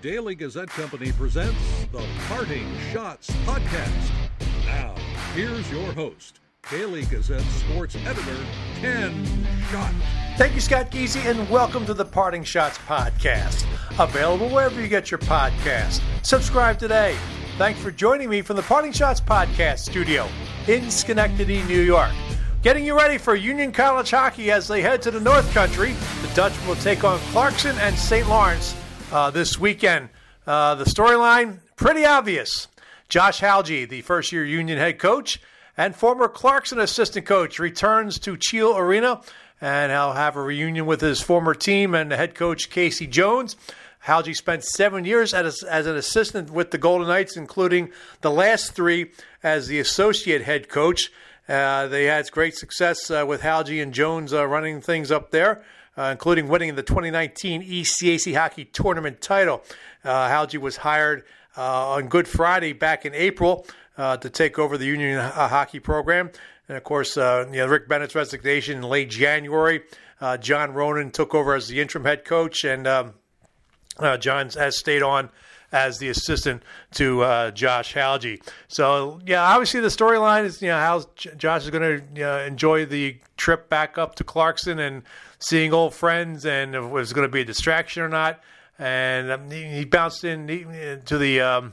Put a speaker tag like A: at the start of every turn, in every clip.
A: Daily Gazette Company presents the Parting Schotts Podcast. Now, here's your host, Daily Gazette sports editor, Ken Schott.
B: Thank you, Scott Geezy, and welcome to the Parting Schotts Podcast. Available wherever you get your podcast. Subscribe today. Thanks for joining me from the Parting Schotts Podcast studio in Schenectady, New York. Getting you ready for Union College hockey as they head to the North Country. The Dutch will take on Clarkson and St. Lawrence uh, this weekend. Uh, the storyline, pretty obvious. Josh Hauge, the first year Union head coach, and former Clarkson assistant coach, returns to Cheel Arena and he'll have a reunion with his former team and the head coach Casey Jones. Hauge spent seven years as, as an assistant with the Golden Knights, including the last three as the associate head coach. Uh, they had great success uh, with Hauge and Jones uh, running things up there, uh, including winning the 2019 ECAC Hockey Tournament title. Uh, was hired uh, on Good Friday back in April to take over the Union hockey program. And of course, uh, you know, Rick Bennett's resignation in late January. Uh, John Ronan took over as the interim head coach, and um, uh, John has stayed on as the assistant to uh, Josh Hauge. So, yeah, obviously the storyline is, you know, how Josh is going to you know, enjoy the trip back up to Clarkson and seeing old friends and if it was going to be a distraction or not. And um, he, bounced in to the um,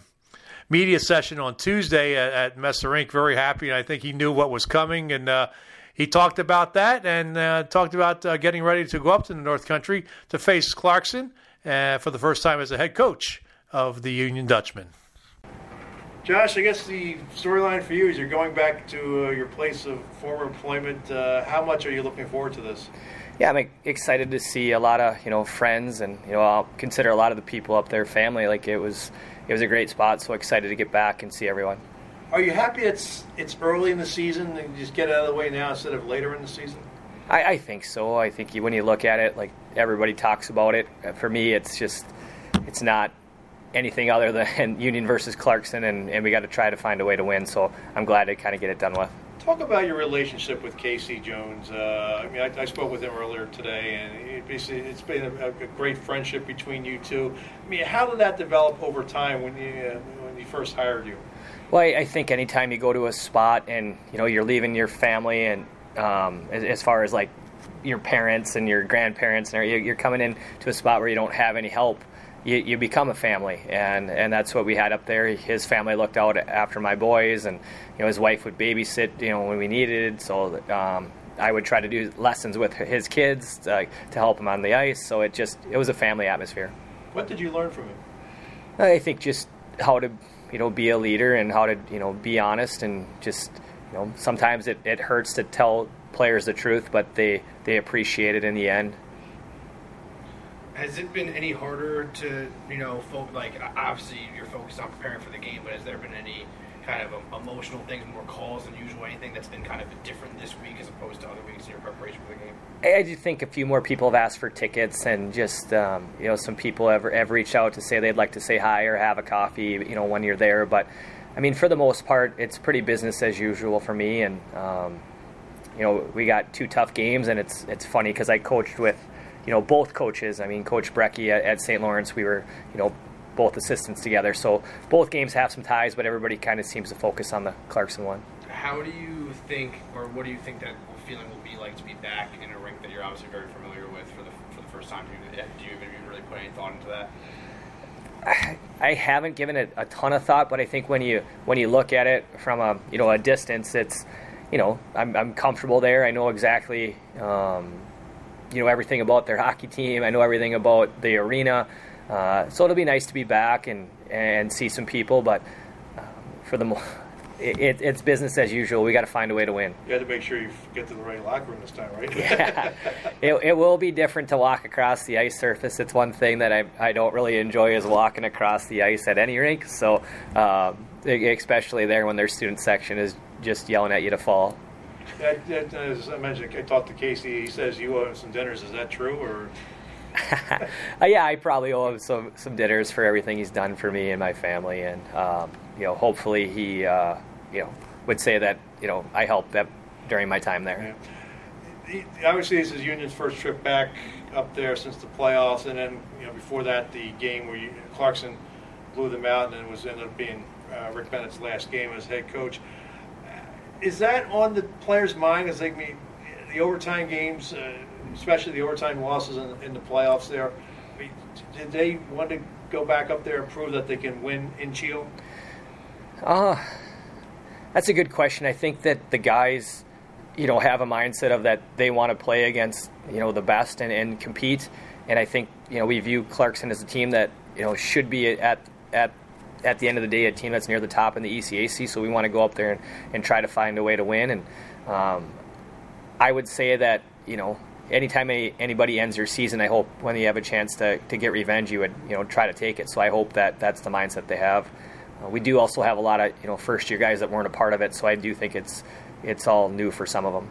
B: media session on Tuesday at, at Messa Rink. Very happy, and I think he knew what was coming, and uh, he talked about that and uh, talked about uh, getting ready to go up to the North Country to face Clarkson uh, for the first time as a head coach of the Union Dutchmen. Josh, I guess the storyline for you is you're going back to uh, your place of former employment. Uh, how much are you looking forward to this?
C: Yeah, I'm excited to see a lot of you know friends, and you know I'll consider a lot of the people up there family. Like it was it was a great spot. So excited to get back and see everyone.
B: Are you happy it's it's early in the season and just get out of the way now instead of later in the season?
C: I, I think so. I think when you look at it, like everybody talks about it. For me, it's just it's not anything other than Union versus Clarkson, and, and we got to try to find a way to win. So I'm glad to kind of get it done with.
B: Talk about your relationship with Casey Jones. Uh, I mean, I, I, spoke with him earlier today, and it it's been a, a, great friendship between you two. I mean, how did that develop over time when you uh, when he first hired you?
C: Well, I, I, think anytime you go to a spot and you know you're leaving your family, and um, as, as, far as like your parents and your grandparents, and you're coming in to a spot where you don't have any help you, you become a family, and, and that's what we had up there. His family looked out after my boys, and you know his wife would babysit, you know, when we needed. So um, I would try to do lessons with his kids uh, to help him on the ice. So it just it was a family atmosphere.
B: What did you learn from him?
C: I think just how to you know be a leader and how to you know be honest and just you know sometimes it, it hurts to tell players the truth, but they they appreciate it in the end
D: has it been any harder to you know folk like obviously you're focused on preparing for the game but has there been any kind of emotional things more calls than usual anything that's been kind of different this week as opposed to other weeks in your preparation for the game?
C: I do think a few more people have asked for tickets and just um, you know some people have, have reached out to say they'd like to say hi or have a coffee you know when you're there but i mean for the most part it's pretty business as usual for me and um, you know we got two tough games and it's it's funny because i coached with you know, both coaches. I mean, Coach Brekke at, at St. Lawrence, we were, you know, both assistants together. So both games have some ties, but everybody kind of seems to focus on the Clarkson one.
D: How do you think, or what do you think that feeling will be like to be back in a rink that you're obviously very familiar with for the for the first time? Do you, do you even really put any thought into that?
C: I haven't given it a ton of thought, but I think when you when you look at it from a you know a distance, it's you know I'm, I'm comfortable there. I know exactly um, you know everything about their hockey team. I know everything about the arena. Uh, so it'll be nice to be back and, and see some people. But uh, for the it, it's business as usual. We got to find a way to win.
B: You had to make sure you get to the right locker room this time, right?
C: yeah, it, it will be different to walk across the ice surface. It's one thing that I, I don't really enjoy is walking across the ice at any rink. So um, especially there when their student section is just yelling at you to fall.
B: I, as I mentioned, I talked to Casey. He says you owe him some dinners. Is that true, or?
C: uh, yeah, I probably owe him some some dinners for everything he's done for me and my family, and um, you know, hopefully he uh, you know would say that you know I helped them during my time there.
B: obviously this is Union's first trip back up there since the playoffs, and then you know before that the game where you, Clarkson blew them out, and it was ended up being uh, Rick Bennett's last game as head coach. Is that on the players' mind? As like me, the overtime games, uh, especially the overtime losses in, in the playoffs. There, I mean, did they want to go back up there and prove that they can win in Cheel?
C: Uh, that's a good question. I think that the guys, you know, have a mindset of that they want to play against, you know, the best and, and compete. And I think, you know, we view Clarkson as a team that, you know, should be at at at the end of the day a team that's near the top in the ECAC. So we want to go up there and, and try to find a way to win. And um, I would say that, you know, anytime any, anybody ends your season, I hope when you have a chance to, to get revenge, you would you know try to take it. So I hope that that's the mindset they have. Uh, we do also have a lot of you know first year guys that weren't a part of it, so I do think it's it's all new for some of them.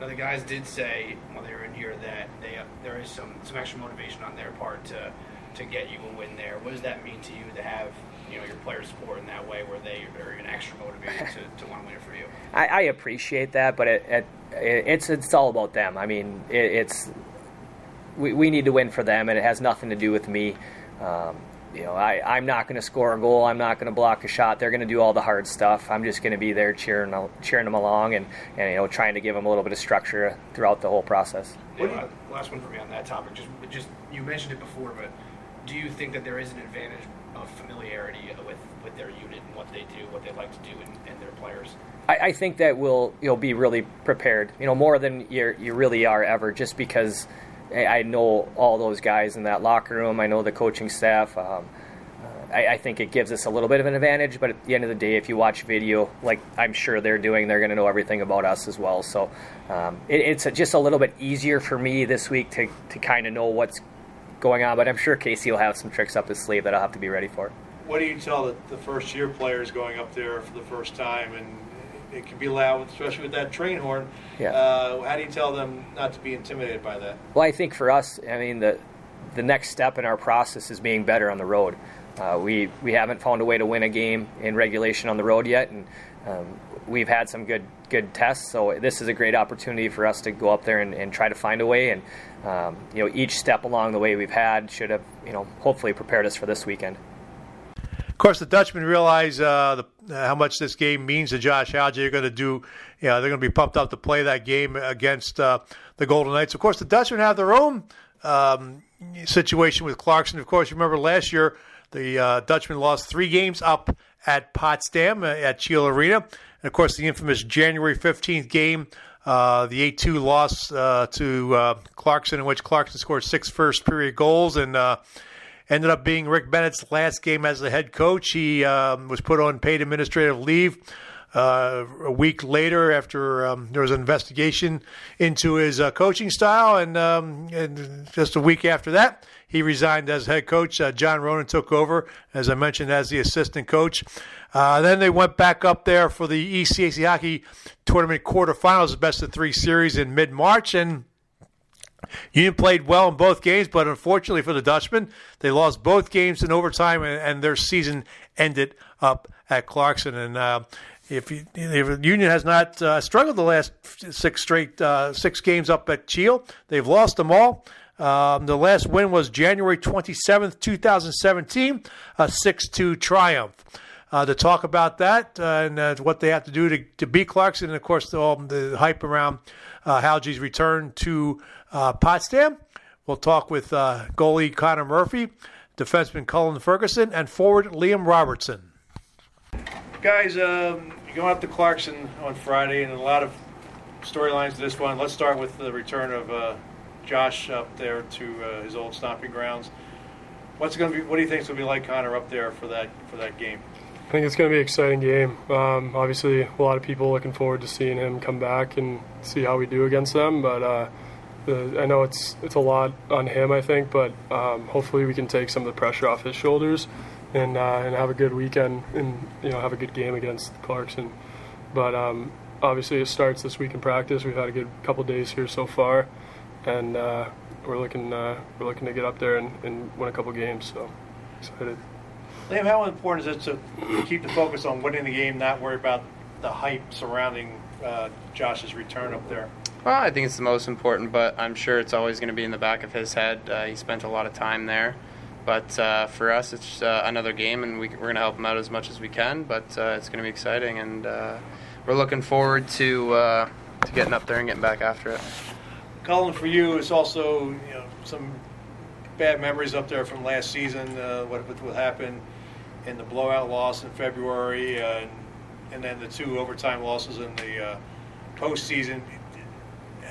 D: Now the guys did say while they were in here that they uh, there is some some extra motivation on their part to to get you a win there. What does that mean to you to have you know your players support in that way, where they are even extra motivated to, to want to win it for you?
C: I, I appreciate that, but it, it, it's it's all about them. I mean, it, it's we, we need to win for them, and it has nothing to do with me. Um, you know, I, I'm not going to score a goal. I'm not going to block a shot. They're going to do all the hard stuff. I'm just going to be there cheering cheering them along and, and you know trying to give them a little bit of structure throughout the whole process.
D: Yeah, last one for me on that topic. Just just you mentioned it before, but do you think that there is an advantage of familiarity with, with their unit and what they do, what they like to do, and, and their players?
C: I, I, think that we'll you'll be really prepared. You know, more than you you really are ever, just because I know all those guys in that locker room. I know the coaching staff. Um, I, I, think it gives us a little bit of an advantage, but at the end of the day, if you watch video, like I'm sure they're doing, they're going to know everything about us as well. So um, it, it's just a little bit easier for me this week to, to kind of know what's going on. But I'm sure Casey will have some tricks up his sleeve that I'll have to be ready for.
B: What do you tell the, the first year players going up there for the first time and it can be loud, especially with that train horn. Yeah. Uh, how do you tell them not to be intimidated by that?
C: Well, I think for us, I mean, the the next step in our process is being better on the road. Uh, we we haven't found a way to win a game in regulation on the road yet, and um, we've had some good good tests. So this is a great opportunity for us to go up there and, and try to find a way. And um, you know, each step along the way we've had should have you know hopefully prepared us for this weekend.
B: Of course, the Dutchmen realize uh, the, how much this game means to Josh Hauge. They're going to do, you know, they're going to be pumped up to play that game against uh, the Golden Knights. Of course, the Dutchmen have their own um, situation with Clarkson. Of course, remember last year the uh, Dutchmen lost three games up at Potsdam uh, at Cheel Arena, and of course the infamous January fifteenth game. Uh, the 8 2 loss uh, to uh, Clarkson, in which Clarkson scored six first period goals and uh, ended up being Rick Bennett's last game as the head coach. He um, was put on paid administrative leave. Uh, a week later, after um, there was an investigation into his uh, coaching style, and, um, and, just a week after that, he resigned as head coach. Uh, John Ronan took over, as I mentioned, as the assistant coach. Uh, then they went back up there for the ECAC hockey tournament quarterfinals, best of three series in mid March, and Union played well in both games, but unfortunately for the Dutchmen, they lost both games in overtime, and, and their season ended up at Clarkson. And uh, if, you, if, Union has not uh, struggled the last six straight uh, six games up at Cheel, they've lost them all. Um, the last win was January 27th, 2017, a 6 2 triumph. Uh, to talk about that uh, and uh, what they have to do to, to beat Clarkson, and of course, the, all the hype around uh, return to uh, Potsdam. We'll talk with goalie Connor Murphy, defenseman Cullen Ferguson, and forward Liam Robertson. Guys, um, going out to Clarkson on Friday, and a lot of storylines to this one. Let's start with the return of uh, Josh up there to uh, his old stomping grounds. What's going to be? What do you think it's going to be like, Connor, up there for that for that game?
E: I think it's going to be an exciting game. Um, obviously, a lot of people looking forward to seeing him come back and see how we do against them. But uh, the, I know it's it's a lot on him, I think, but um, hopefully we can take some of the pressure off his shoulders and uh, and have a good weekend and you know have a good game against Clarkson. But um, obviously it starts this week in practice. We've had a good couple days here so far, and uh, we're looking uh, we're looking to get up there and, and win a couple games. So excited.
B: Liam, how important is it to keep the focus on winning the game, not worry about the hype surrounding uh, Josh's return up there?
F: Well, I think it's the most important, but I'm sure it's always going to be in the back of his head. Uh, he spent a lot of time there. But uh, for us, it's uh, another game, and we, are going to help them out as much as we can. But uh, it's going to be exciting, and uh, we're looking forward to uh, to getting up there and getting back after it.
B: Cullen, for you, it's also you know some bad memories up there from last season. what what happened in the blowout loss in February, and, and then the two overtime losses in the postseason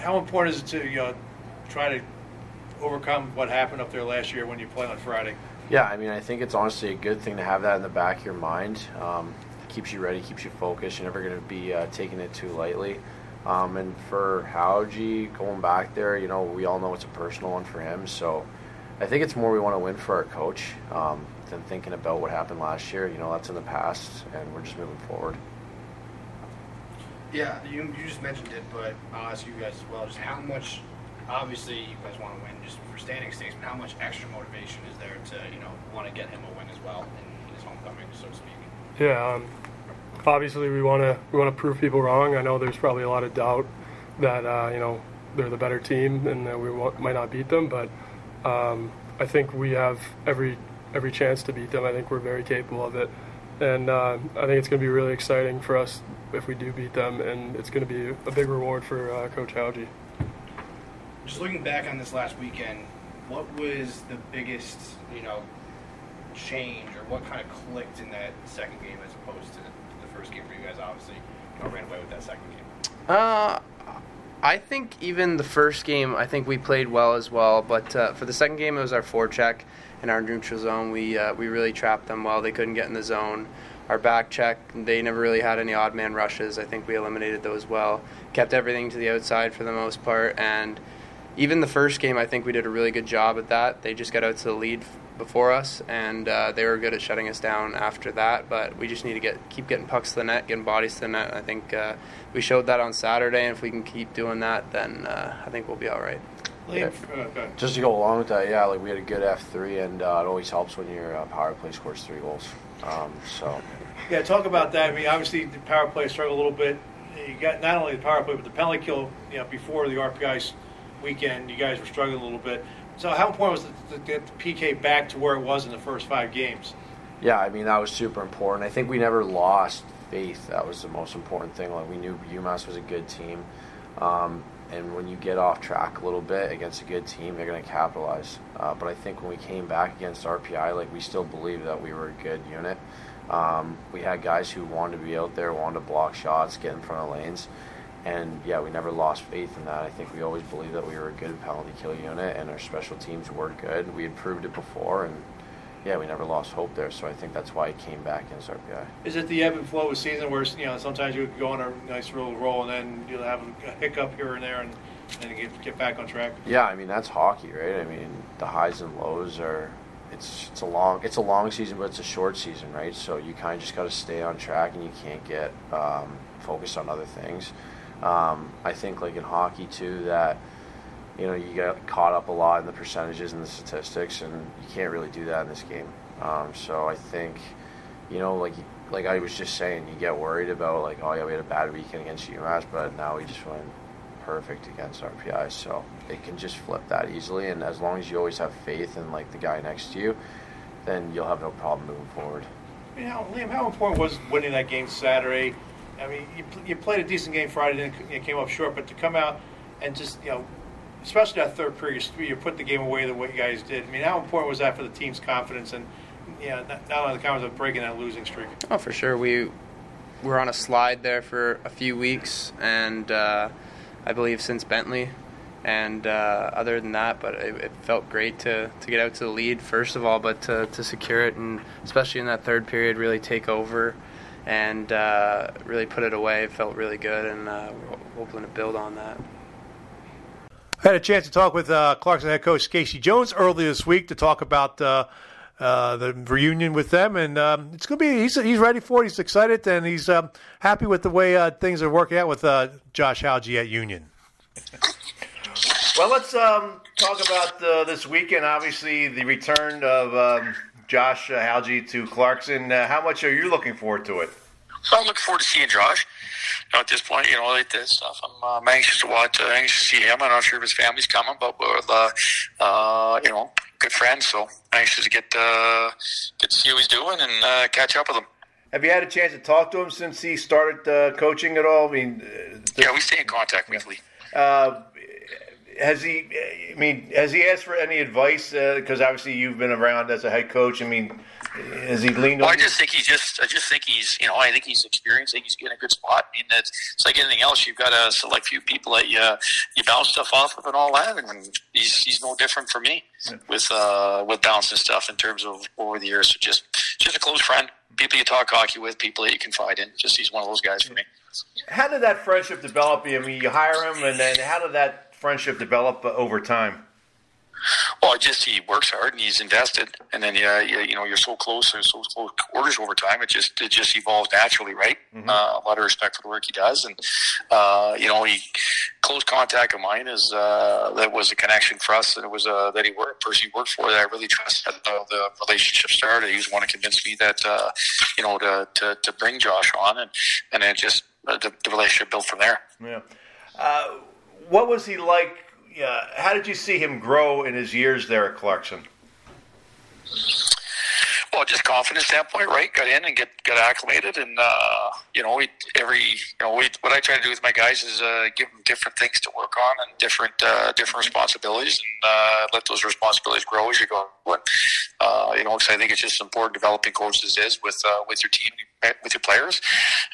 B: how important is it to you know, try to overcome what happened up there last year when you played on Friday?
G: Yeah, I mean, I think it's honestly a good thing to have that in the back of your mind. Um, keeps you ready, keeps you focused. You're never going to be uh, taking it too lightly. Um, and for Hauge going back there, you know, we all know it's a personal one for him. So I think it's more we want to win for our coach um, than thinking about what happened last year. You know, that's in the past, and we're just moving forward.
D: Yeah, you, you just mentioned it, but I'll ask you guys as well. Just how much, obviously, you guys want to win just for standing stakes, but how much extra motivation is there to, you know, want to get him a win as well in his homecoming, so to speak?
E: Yeah, um, obviously we want to we want to prove people wrong. I know there's probably a lot of doubt that uh, you know they're the better team and that we might not beat them, but um, I think we have every every chance to beat them. I think we're very capable of it and uh, I think it's going to be really exciting for us if we do beat them, and it's going to be a big reward for uh, Coach Hauge.
D: Just looking back on this last weekend, what was the biggest, you know, change, or what kind of clicked in that second game as opposed to the first game for you guys? Obviously, you know, ran away with that second game.
F: Uh, I think even the first game, I think we played well as well. But uh, for the second game, it was our forecheck in our neutral zone. We uh, we really trapped them well. They couldn't get in the zone. Our back check, they never really had any odd man rushes. I think we eliminated those well. Kept everything to the outside for the most part, and even the first game, I think we did a really good job at that. They just got out to the lead before us, and uh, they were good at shutting us down after that. But we just need to get keep getting pucks to the net, getting bodies to the net. I think uh, we showed that on Saturday, and if we can keep doing that, then uh, I think we'll be all right.
G: Yeah. Just to go along with that, yeah, like we had a good F three, and uh, it always helps when your uh, power play scores three goals. Um, so.
B: Yeah, talk about that. I mean, obviously the power play struggled a little bit. You got not only the power play, but the penalty kill. You know, before the RPI's weekend, you guys were struggling a little bit. So, how important was it to get the PK back to where it was in the first five games?
G: Yeah, I mean that was super important. I think we never lost faith. That was the most important thing. Like we knew UMass was a good team. Um, and when you get off track a little bit against a good team, they're going to capitalize. Uh, but I think when we came back against RPI, like we still believed that we were a good unit. Um, we had guys who wanted to be out there, wanted to block shots, get in front of lanes, and yeah, we never lost faith in that. I think we always believed that we were a good penalty kill unit, and our special teams were good. We had proved it before, and yeah, we never lost hope there. So I think that's why he came back against RPI.
B: Is it the ebb and flow of season where you know sometimes you go on a nice little roll and then you'll have a hiccup here and there and then get get back on track?
G: Yeah, I mean that's hockey, right? I mean the highs and lows are. It's it's a long it's a long season, but it's a short season, right? So you kind of just got to stay on track, and you can't get um, focused on other things. Um, I think like in hockey too that you know, you get caught up a lot in the percentages and the statistics, and you can't really do that in this game. Um, so I think, you know, like like I was just saying, you get worried about like, oh yeah, we had a bad weekend against UMass, but now we just went perfect against RPI. So it can just flip that easily, and as long as you always have faith in like the guy next to you, then you'll have no problem moving forward.
B: Know, Liam, how important was winning that game Saturday? I mean, you, you played a decent game Friday, and it came up short, but to come out and just you know especially that third period, you put the game away the way you guys did. I mean, how important was that for the team's confidence and you know, not, not only the confidence of breaking that losing streak?
F: Oh, for sure. We were on a slide there for a few weeks, and uh, I believe since Bentley. And uh, other than that, but it, it, felt great to, to get out to the lead first of all, but to, to secure it, and especially in that third period, really take over and uh, really put it away. It felt really good, and uh, we're hoping to build on that.
B: I had a chance to talk with uh, Clarkson head coach Casey Jones earlier this week to talk about uh, uh, the reunion with them, and um, it's going to be. He's, he's ready for it. He's excited, and he's um, happy with the way uh, things are working out with uh, Josh Hauge at Union. well, let's um, talk about uh, this weekend. Obviously, the return of Josh Hauge to Clarkson. how much are you looking forward to it?
H: So I'm looking forward to seeing Josh. You know, at this point, you know, like this stuff, I'm, uh, I'm anxious to watch, uh, anxious to see him. I'm not sure if his family's coming, but we're, uh, uh, you know, good friends. So anxious to get uh, get to see how he's doing and uh, catch up with him.
B: Have you had a chance to talk to him since he started uh, coaching at all? I mean, uh,
H: yeah, we stay in contact weekly.
B: Uh, has he? I mean, has he asked for any advice? Because obviously you've been around as a head coach. I mean, has he leaned?
H: Well, I just think he's just. I just think he's. You know, I think he's experienced. I think he's in a good spot. I mean, it's, it's like anything else. You've got to select few people that you you bounce stuff off of and all that. And he's he's no different from me yeah. with uh, with bouncing stuff in terms of over the years. So just just a close friend people you talk hockey with, people that you confide in. Just he's one of those guys for me.
B: How did that friendship develop? I mean, you hire him, and then how did that friendship develop over time?
H: Well, just he works hard and he's invested, and then yeah, you, you know you're so close and so close quarters over time. It just it just evolves naturally, right? Mm-hmm. Uh, a lot of respect for the work he does, and uh, you know he close contact of mine is uh, that was a connection for us, and it was uh, that he worked person he worked for that I really trusted. Uh, the relationship started. He was one to convince me that uh, you know to, to to bring Josh on, and and then just uh, the, the relationship built from there.
B: Yeah. Uh, what was he like yeah, how did you see him grow in his years there at Clarkson?
H: Well, just confidence standpoint, right? Got in and get got acclimated, and uh, you know, we, every you know, we, what I try to do with my guys is uh, give them different things to work on and different uh, different responsibilities, and uh, let those responsibilities grow as you go. But, uh, you know, because I think it's just important developing coaches is with uh, with your team, with your players,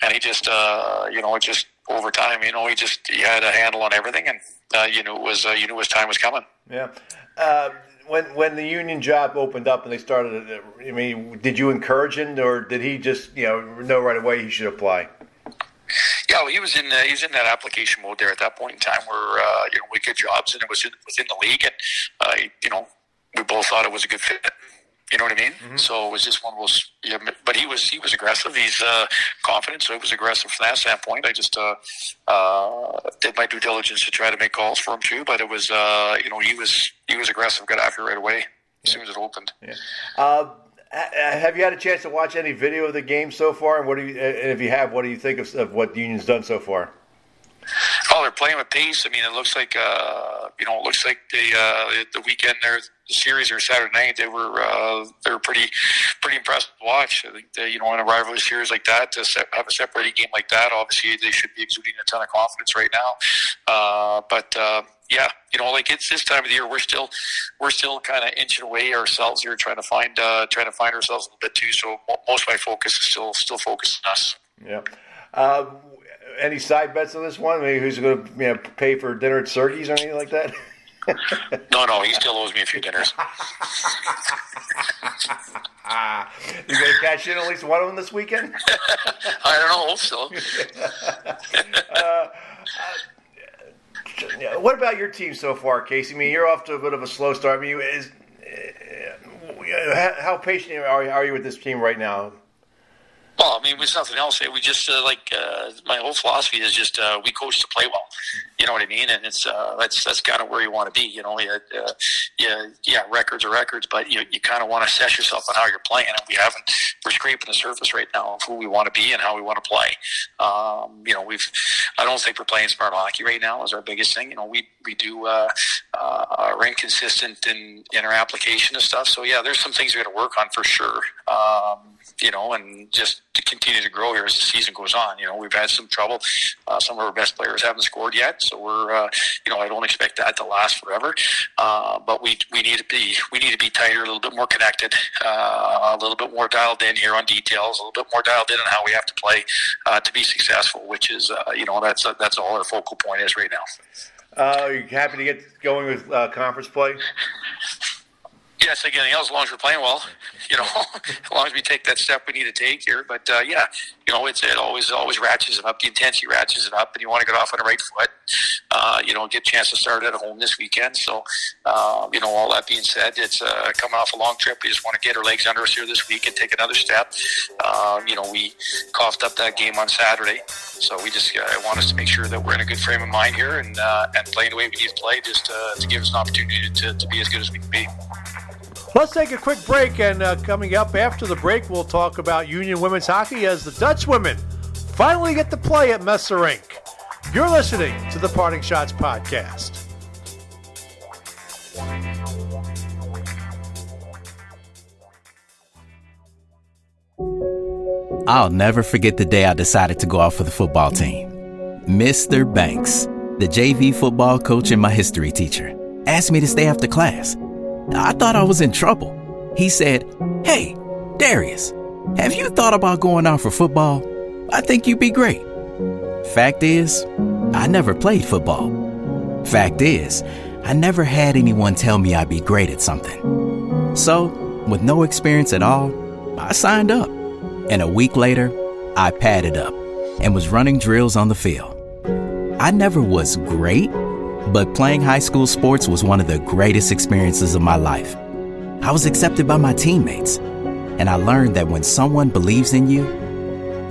H: and he just uh, you know, just over time, you know, he just he had a handle on everything, and uh, you knew it was uh, you knew his time was coming.
B: Yeah. Uh, when when the union job opened up and they started, uh, I mean, did you encourage him, or did he just you know know right away he should apply?
H: Yeah, well, he was in uh, he was in that application mode there at that point in time where uh, you know we get jobs and it was in, within the league and uh, you know we both thought it was a good fit you know what I mean? Mm-hmm. So it was just one of those. Yeah, but he was he was aggressive. He's uh, confident, so he was aggressive from that standpoint. I just uh, uh, did my due diligence to try to make calls for him too. But it was uh, you know he was he was aggressive. Got after right away as soon as it opened.
B: Yeah. Uh, have you had a chance to watch any video of the game so far? And what do you? And if you have, what do you think of, of what the Union's done so far?
H: Oh, they're playing with pace. I mean, it looks like uh, you know, it looks like the uh, the weekend there, the series or Saturday night, they were uh, they were pretty pretty impressive to watch. I think they, you know, in a rivalry series like that, to have a separating game like that, obviously they should be exuding a ton of confidence right now. Uh, but uh, yeah, you know, like it's this time of the year, we're still we're still kind of inching away ourselves here, trying to find uh, trying to find ourselves a little bit too. So most of my focus is still still focused on us.
B: Yeah. Uh, any side bets on this one? Maybe who's going to you know, pay for dinner at Sergi's or anything like that?
H: no, no, he still owes me a few dinners.
B: you going to cash in at least one of them this weekend?
H: I don't know. Hope so. uh,
B: uh, what about your team so far, Casey? I mean, you're off to a bit of a slow start. I mean, is, uh, how patient are you with this team right now?
H: Well, I mean, with nothing else, we just uh, like uh, my whole philosophy is just uh, we coach to play well. You know what I mean? And it's uh, that's that's kind of where you want to be. You know, yeah, uh, yeah, yeah, records are records, but you you kind of want to assess yourself on how you're playing. And we haven't. We're scraping the surface right now of who we want to be and how we want to play. Um, you know, we've. I don't think we're playing smart hockey right now. Is our biggest thing. You know, we we do uh, uh, are in in our application of stuff. So yeah, there's some things we got to work on for sure. Um, you know, and just to continue to grow here as the season goes on. You know, we've had some trouble. Uh, some of our best players haven't scored yet, so we're, uh, you know, I don't expect that to last forever. Uh, but we we need to be we need to be tighter, a little bit more connected, uh, a little bit more dialed in here on details, a little bit more dialed in on how we have to play uh, to be successful. Which is, uh, you know, that's that's all our focal point is right now.
B: are you happy to get going with conference play?
H: Yes, again, as long as we're playing well, you know, as long as we take that step we need to take here. But uh, yeah, you know, it's it always always ratchets it up. The intensity ratchets it up, and you want to get off on the right foot. Uh, you know, get a chance to start at home this weekend. So, uh, you know, all that being said, it's uh, coming off a long trip. We just want to get our legs under us here this week and take another step. Uh, you know, we coughed up that game on Saturday, so we just uh, want us to make sure that we're in a good frame of mind here and uh, and playing the way we need to play, just to give us an opportunity to, to be as good as we can be.
B: Let's take a quick break, and uh, coming up after the break, we'll talk about Union women's hockey as the Dutch women finally get to play at Messa Rink. You're listening to the Parting Schotts Podcast.
I: I'll never forget the day I decided to go out for the football team. Mr. Banks, the JV football coach and my history teacher, asked me to stay after class. I thought I was in trouble. He said, Hey, Darius, have you thought about going out for football? I think you'd be great. Fact is, I never played football. Fact is, I never had anyone tell me I'd be great at something. So, with no experience at all, I signed up. And a week later, I padded up and was running drills on the field. I never was great, but playing high school sports was one of the greatest experiences of my life. I was accepted by my teammates, and I learned that when someone believes in you,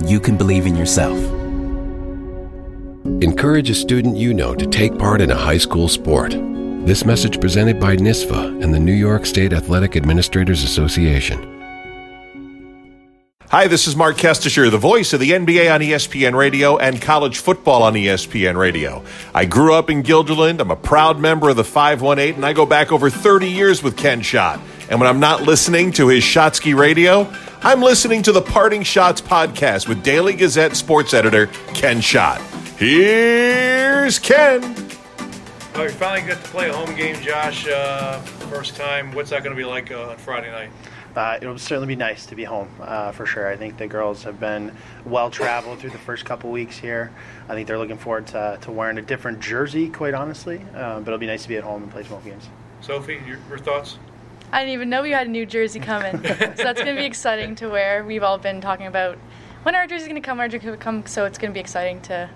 I: you can believe in yourself.
J: Encourage a student you know to take part in a high school sport. This message presented by NISFA and the New York State Athletic Administrators Association.
K: Hi, this is Marc Kestecher, the voice of the NBA on ESPN Radio and college football on ESPN Radio. I grew up in Guilderland. I'm a proud member of the 518, and I go back over 30 years with Ken Schott. And when I'm not listening to his Shotsky Radio, I'm listening to the Parting Schotts podcast with Daily Gazette sports editor Ken Schott. Here's Ken.
B: Oh, you finally get to play a home game, Josh. Uh, first time. What's that going to be like uh, on Friday night?
L: Uh, it'll certainly be nice to be home uh, for sure. I think the girls have been well traveled through the first couple weeks here. I think they're looking forward to, to wearing a different jersey, quite honestly. Uh, but it'll be nice to be at home and play some games.
B: Sophie, your, your thoughts?
M: I didn't even know we had a new jersey coming. so that's going to be exciting to wear. We've all been talking about when our jersey's going to come, our jersey will come. So it's going to be exciting to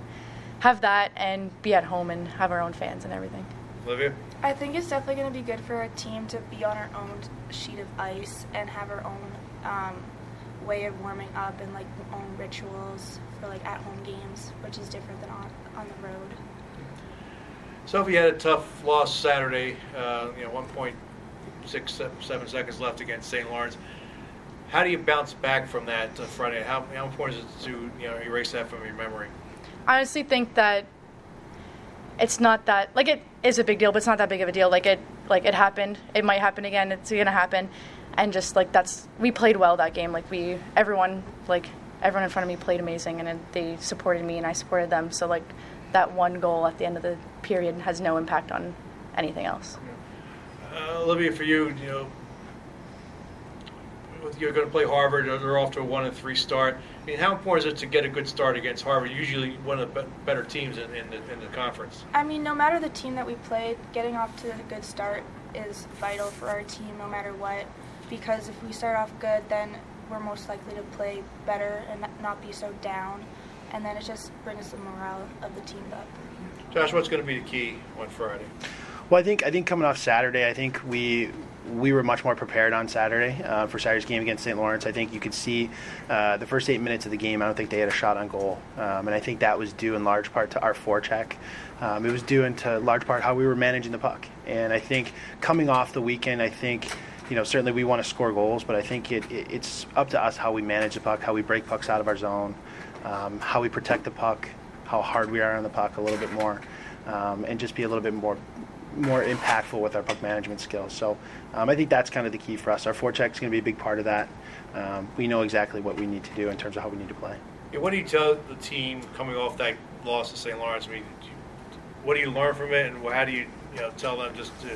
M: have that and be at home and have our own fans and everything.
B: Olivia?
N: I think it's definitely going to be good for our team to be on our own sheet of ice and have our own um, way of warming up and like own rituals for like at home games, which is different than on, on the road.
B: Sophie had a tough loss Saturday. Uh, you know, 1.6 seven seconds left against St. Lawrence. How do you bounce back from that uh, Friday? How, how important is it to you know erase that from your memory?
M: I honestly think that it's not that like it is a big deal, but it's not that big of a deal. Like it like it happened. It might happen again. It's gonna happen, and just like that's we played well that game. Like we everyone like everyone in front of me played amazing, and they supported me, and I supported them. So like that one goal at the end of the period has no impact on anything else.
B: Uh, Olivia, for you, you know, you're going to play Harvard. They're off to a one and three start. I mean, how important is it to get a good start against Harvard? Usually one of the better teams in, in, the, in the conference.
N: I mean, no matter the team that we played, getting off to a good start is vital for our team, no matter what. Because if we start off good, then we're most likely to play better and not be so down. And then it just brings the morale of the team up.
B: Josh, what's going to be the key on Friday?
L: Well, I think I think coming off Saturday, I think we we were much more prepared on Saturday uh, for Saturday's game against St. Lawrence. I think you could see uh, the first eight minutes of the game. I don't think they had a shot on goal, um, and I think that was due in large part to our forecheck. Um, it was due into large part how we were managing the puck. And I think coming off the weekend, I think you know certainly we want to score goals, but I think it, it, it's up to us how we manage the puck, how we break pucks out of our zone, um, how we protect the puck, how hard we are on the puck a little bit more, um, and just be a little bit more more impactful with our puck management skills. So um, I think that's kind of the key for us. Our forecheck is going to be a big part of that. Um, we know exactly what we need to do in terms of how we need to play.
B: Yeah, what do you tell the team coming off that loss to St. Lawrence? I mean, what do you learn from it, and how do you, you know, tell them just to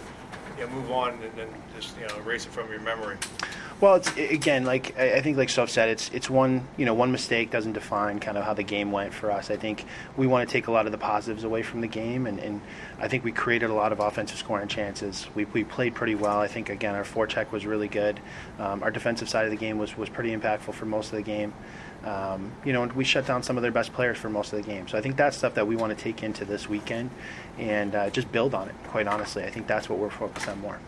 B: you know, move on and then just you know erase it from your memory?
L: Well, it's again like I think like Soph said, it's it's one you know one mistake doesn't define kind of how the game went for us. I think we want to take a lot of the positives away from the game, and, and I think we created a lot of offensive scoring chances. We, we played pretty well. I think again our forecheck was really good. Um, our defensive side of the game was was pretty impactful for most of the game. Um, you know, we shut down some of their best players for most of the game. So I think that's stuff that we want to take into this weekend and uh, just build on it. Quite honestly, I think that's what we're focused on more.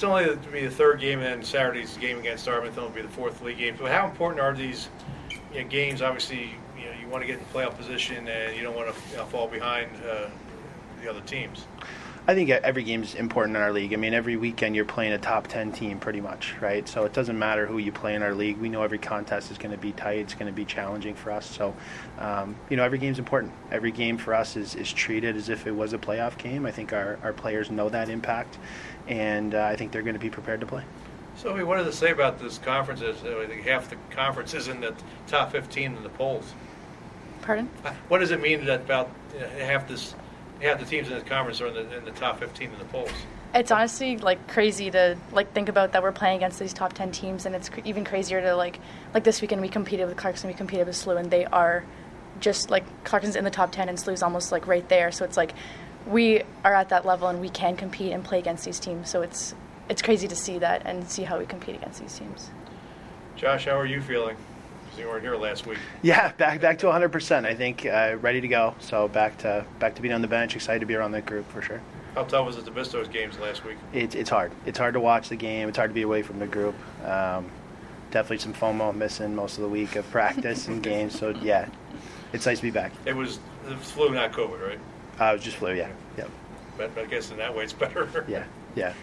B: It's, only to be the third game, and then Saturday's game against Dartmouth will be the fourth league game. So, how important are these you know, games? Obviously, you know you want to get in playoff position, and you don't want to you know, fall behind uh, the other teams.
L: I think every game is important in our league. I mean, every weekend you're playing a top 10 team pretty much, right? So it doesn't matter who you play in our league. We know every contest is going to be tight, it's going to be challenging for us. So, um, you know, every game's important. Every game for us is, is treated as if it was a playoff game. I think our, our players know that impact, and uh, I think they're going to be prepared to play.
B: So, what does it say about this conference? Is I think half the conference is in the top 15 in the polls.
M: Pardon?
B: What does it mean that about half this half the teams in this conference are in the, in the top 15 in the polls?
M: It's honestly like crazy to like think about that we're playing against these top 10 teams, and it's cr- even crazier to like like this weekend we competed with Clarkson, we competed with SLU, and they are just like Clarkson's in the top 10 and SLU's almost like right there. So it's like we are at that level and we can compete and play against these teams. So it's it's crazy to see that and see how we compete against these teams.
B: Josh, how are you feeling? Because you weren't here last week.
L: Yeah, back back to 100%. I think uh, ready to go. So back to back to being on the bench. Excited to be around the group for sure.
B: How tough was it to miss those games last week?
L: It's it's hard. It's hard to watch the game. It's hard to be away from the group. Um, definitely some FOMO missing most of the week of practice and games. So yeah, it's nice to be back.
B: It was the flu, not COVID, right?
L: Uh, it was just flu. Yeah. Yep.
B: But I guess in that way it's better.
L: Yeah. Yeah.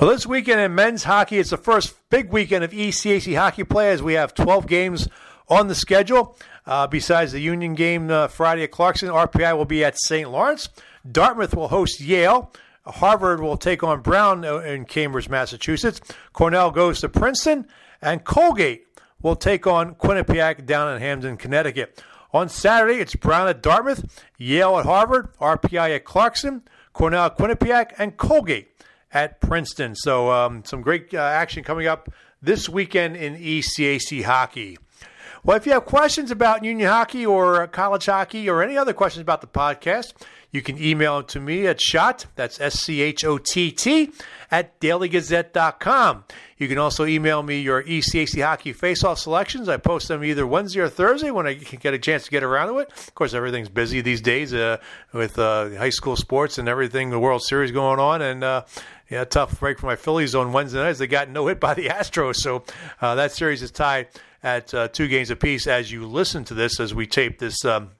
B: Well, this weekend in men's hockey, it's the first big weekend of ECAC hockey play as we have 12 games on the schedule. Uh, besides the Union game uh, Friday at Clarkson, RPI will be at St. Lawrence. Dartmouth will host Yale. Harvard will take on Brown uh, in Cambridge, Massachusetts. Cornell goes to Princeton. And Colgate will take on Quinnipiac down in Hamden, Connecticut. On Saturday, it's Brown at Dartmouth, Yale at Harvard, RPI at Clarkson, Cornell at Quinnipiac, and Colgate at Princeton. So um, some great uh, action coming up this weekend in ECAC hockey. Well, if you have questions about union hockey or college hockey or any other questions about the podcast, you can email them to me at schott, that's S C H O T T, at dailygazette.com. You can also email me your ECAC hockey face-off selections. I post them either Wednesday or Thursday when I can get a chance to get around to it. Of course, everything's busy these days uh, with uh, high school sports and everything, the World Series going on, and uh, yeah, tough break for my Phillies on Wednesday nights. They got no hit by the Astros, so uh, that series is tied at uh, two games apiece. As you listen to this, as we tape this um,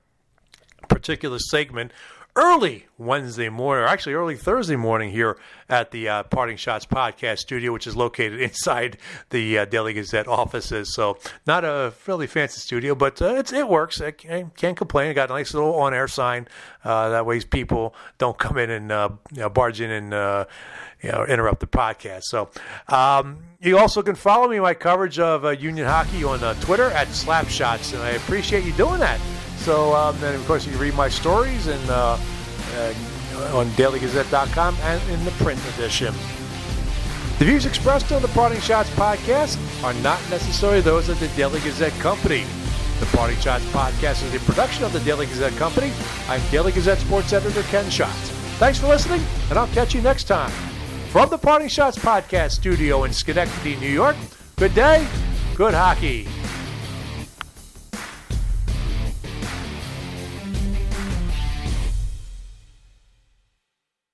B: particular segment early Wednesday morning, or actually early Thursday morning here at the uh, Parting Schotts podcast studio, which is located inside the uh, Daily Gazette offices. So not a really fancy studio, but uh, it works. I can't complain. I got a nice little on-air sign. Uh, that way people don't come in and uh, you know, barge in and uh, you know, interrupt the podcast. So um, you also can follow me my coverage of Union hockey on Twitter at Slapshots, and I appreciate you doing that. So um, then, of course, you can read my stories and uh, uh, on dailygazette.com and in the print edition. The views expressed on the Parting Schotts podcast are not necessarily those of the Daily Gazette Company. The Parting Schotts podcast is a production of the Daily Gazette Company. I'm Daily Gazette sports editor Ken Schott. Thanks for listening, and I'll catch you next time. From the Parting Schotts podcast studio in Schenectady, New York, good day, good hockey.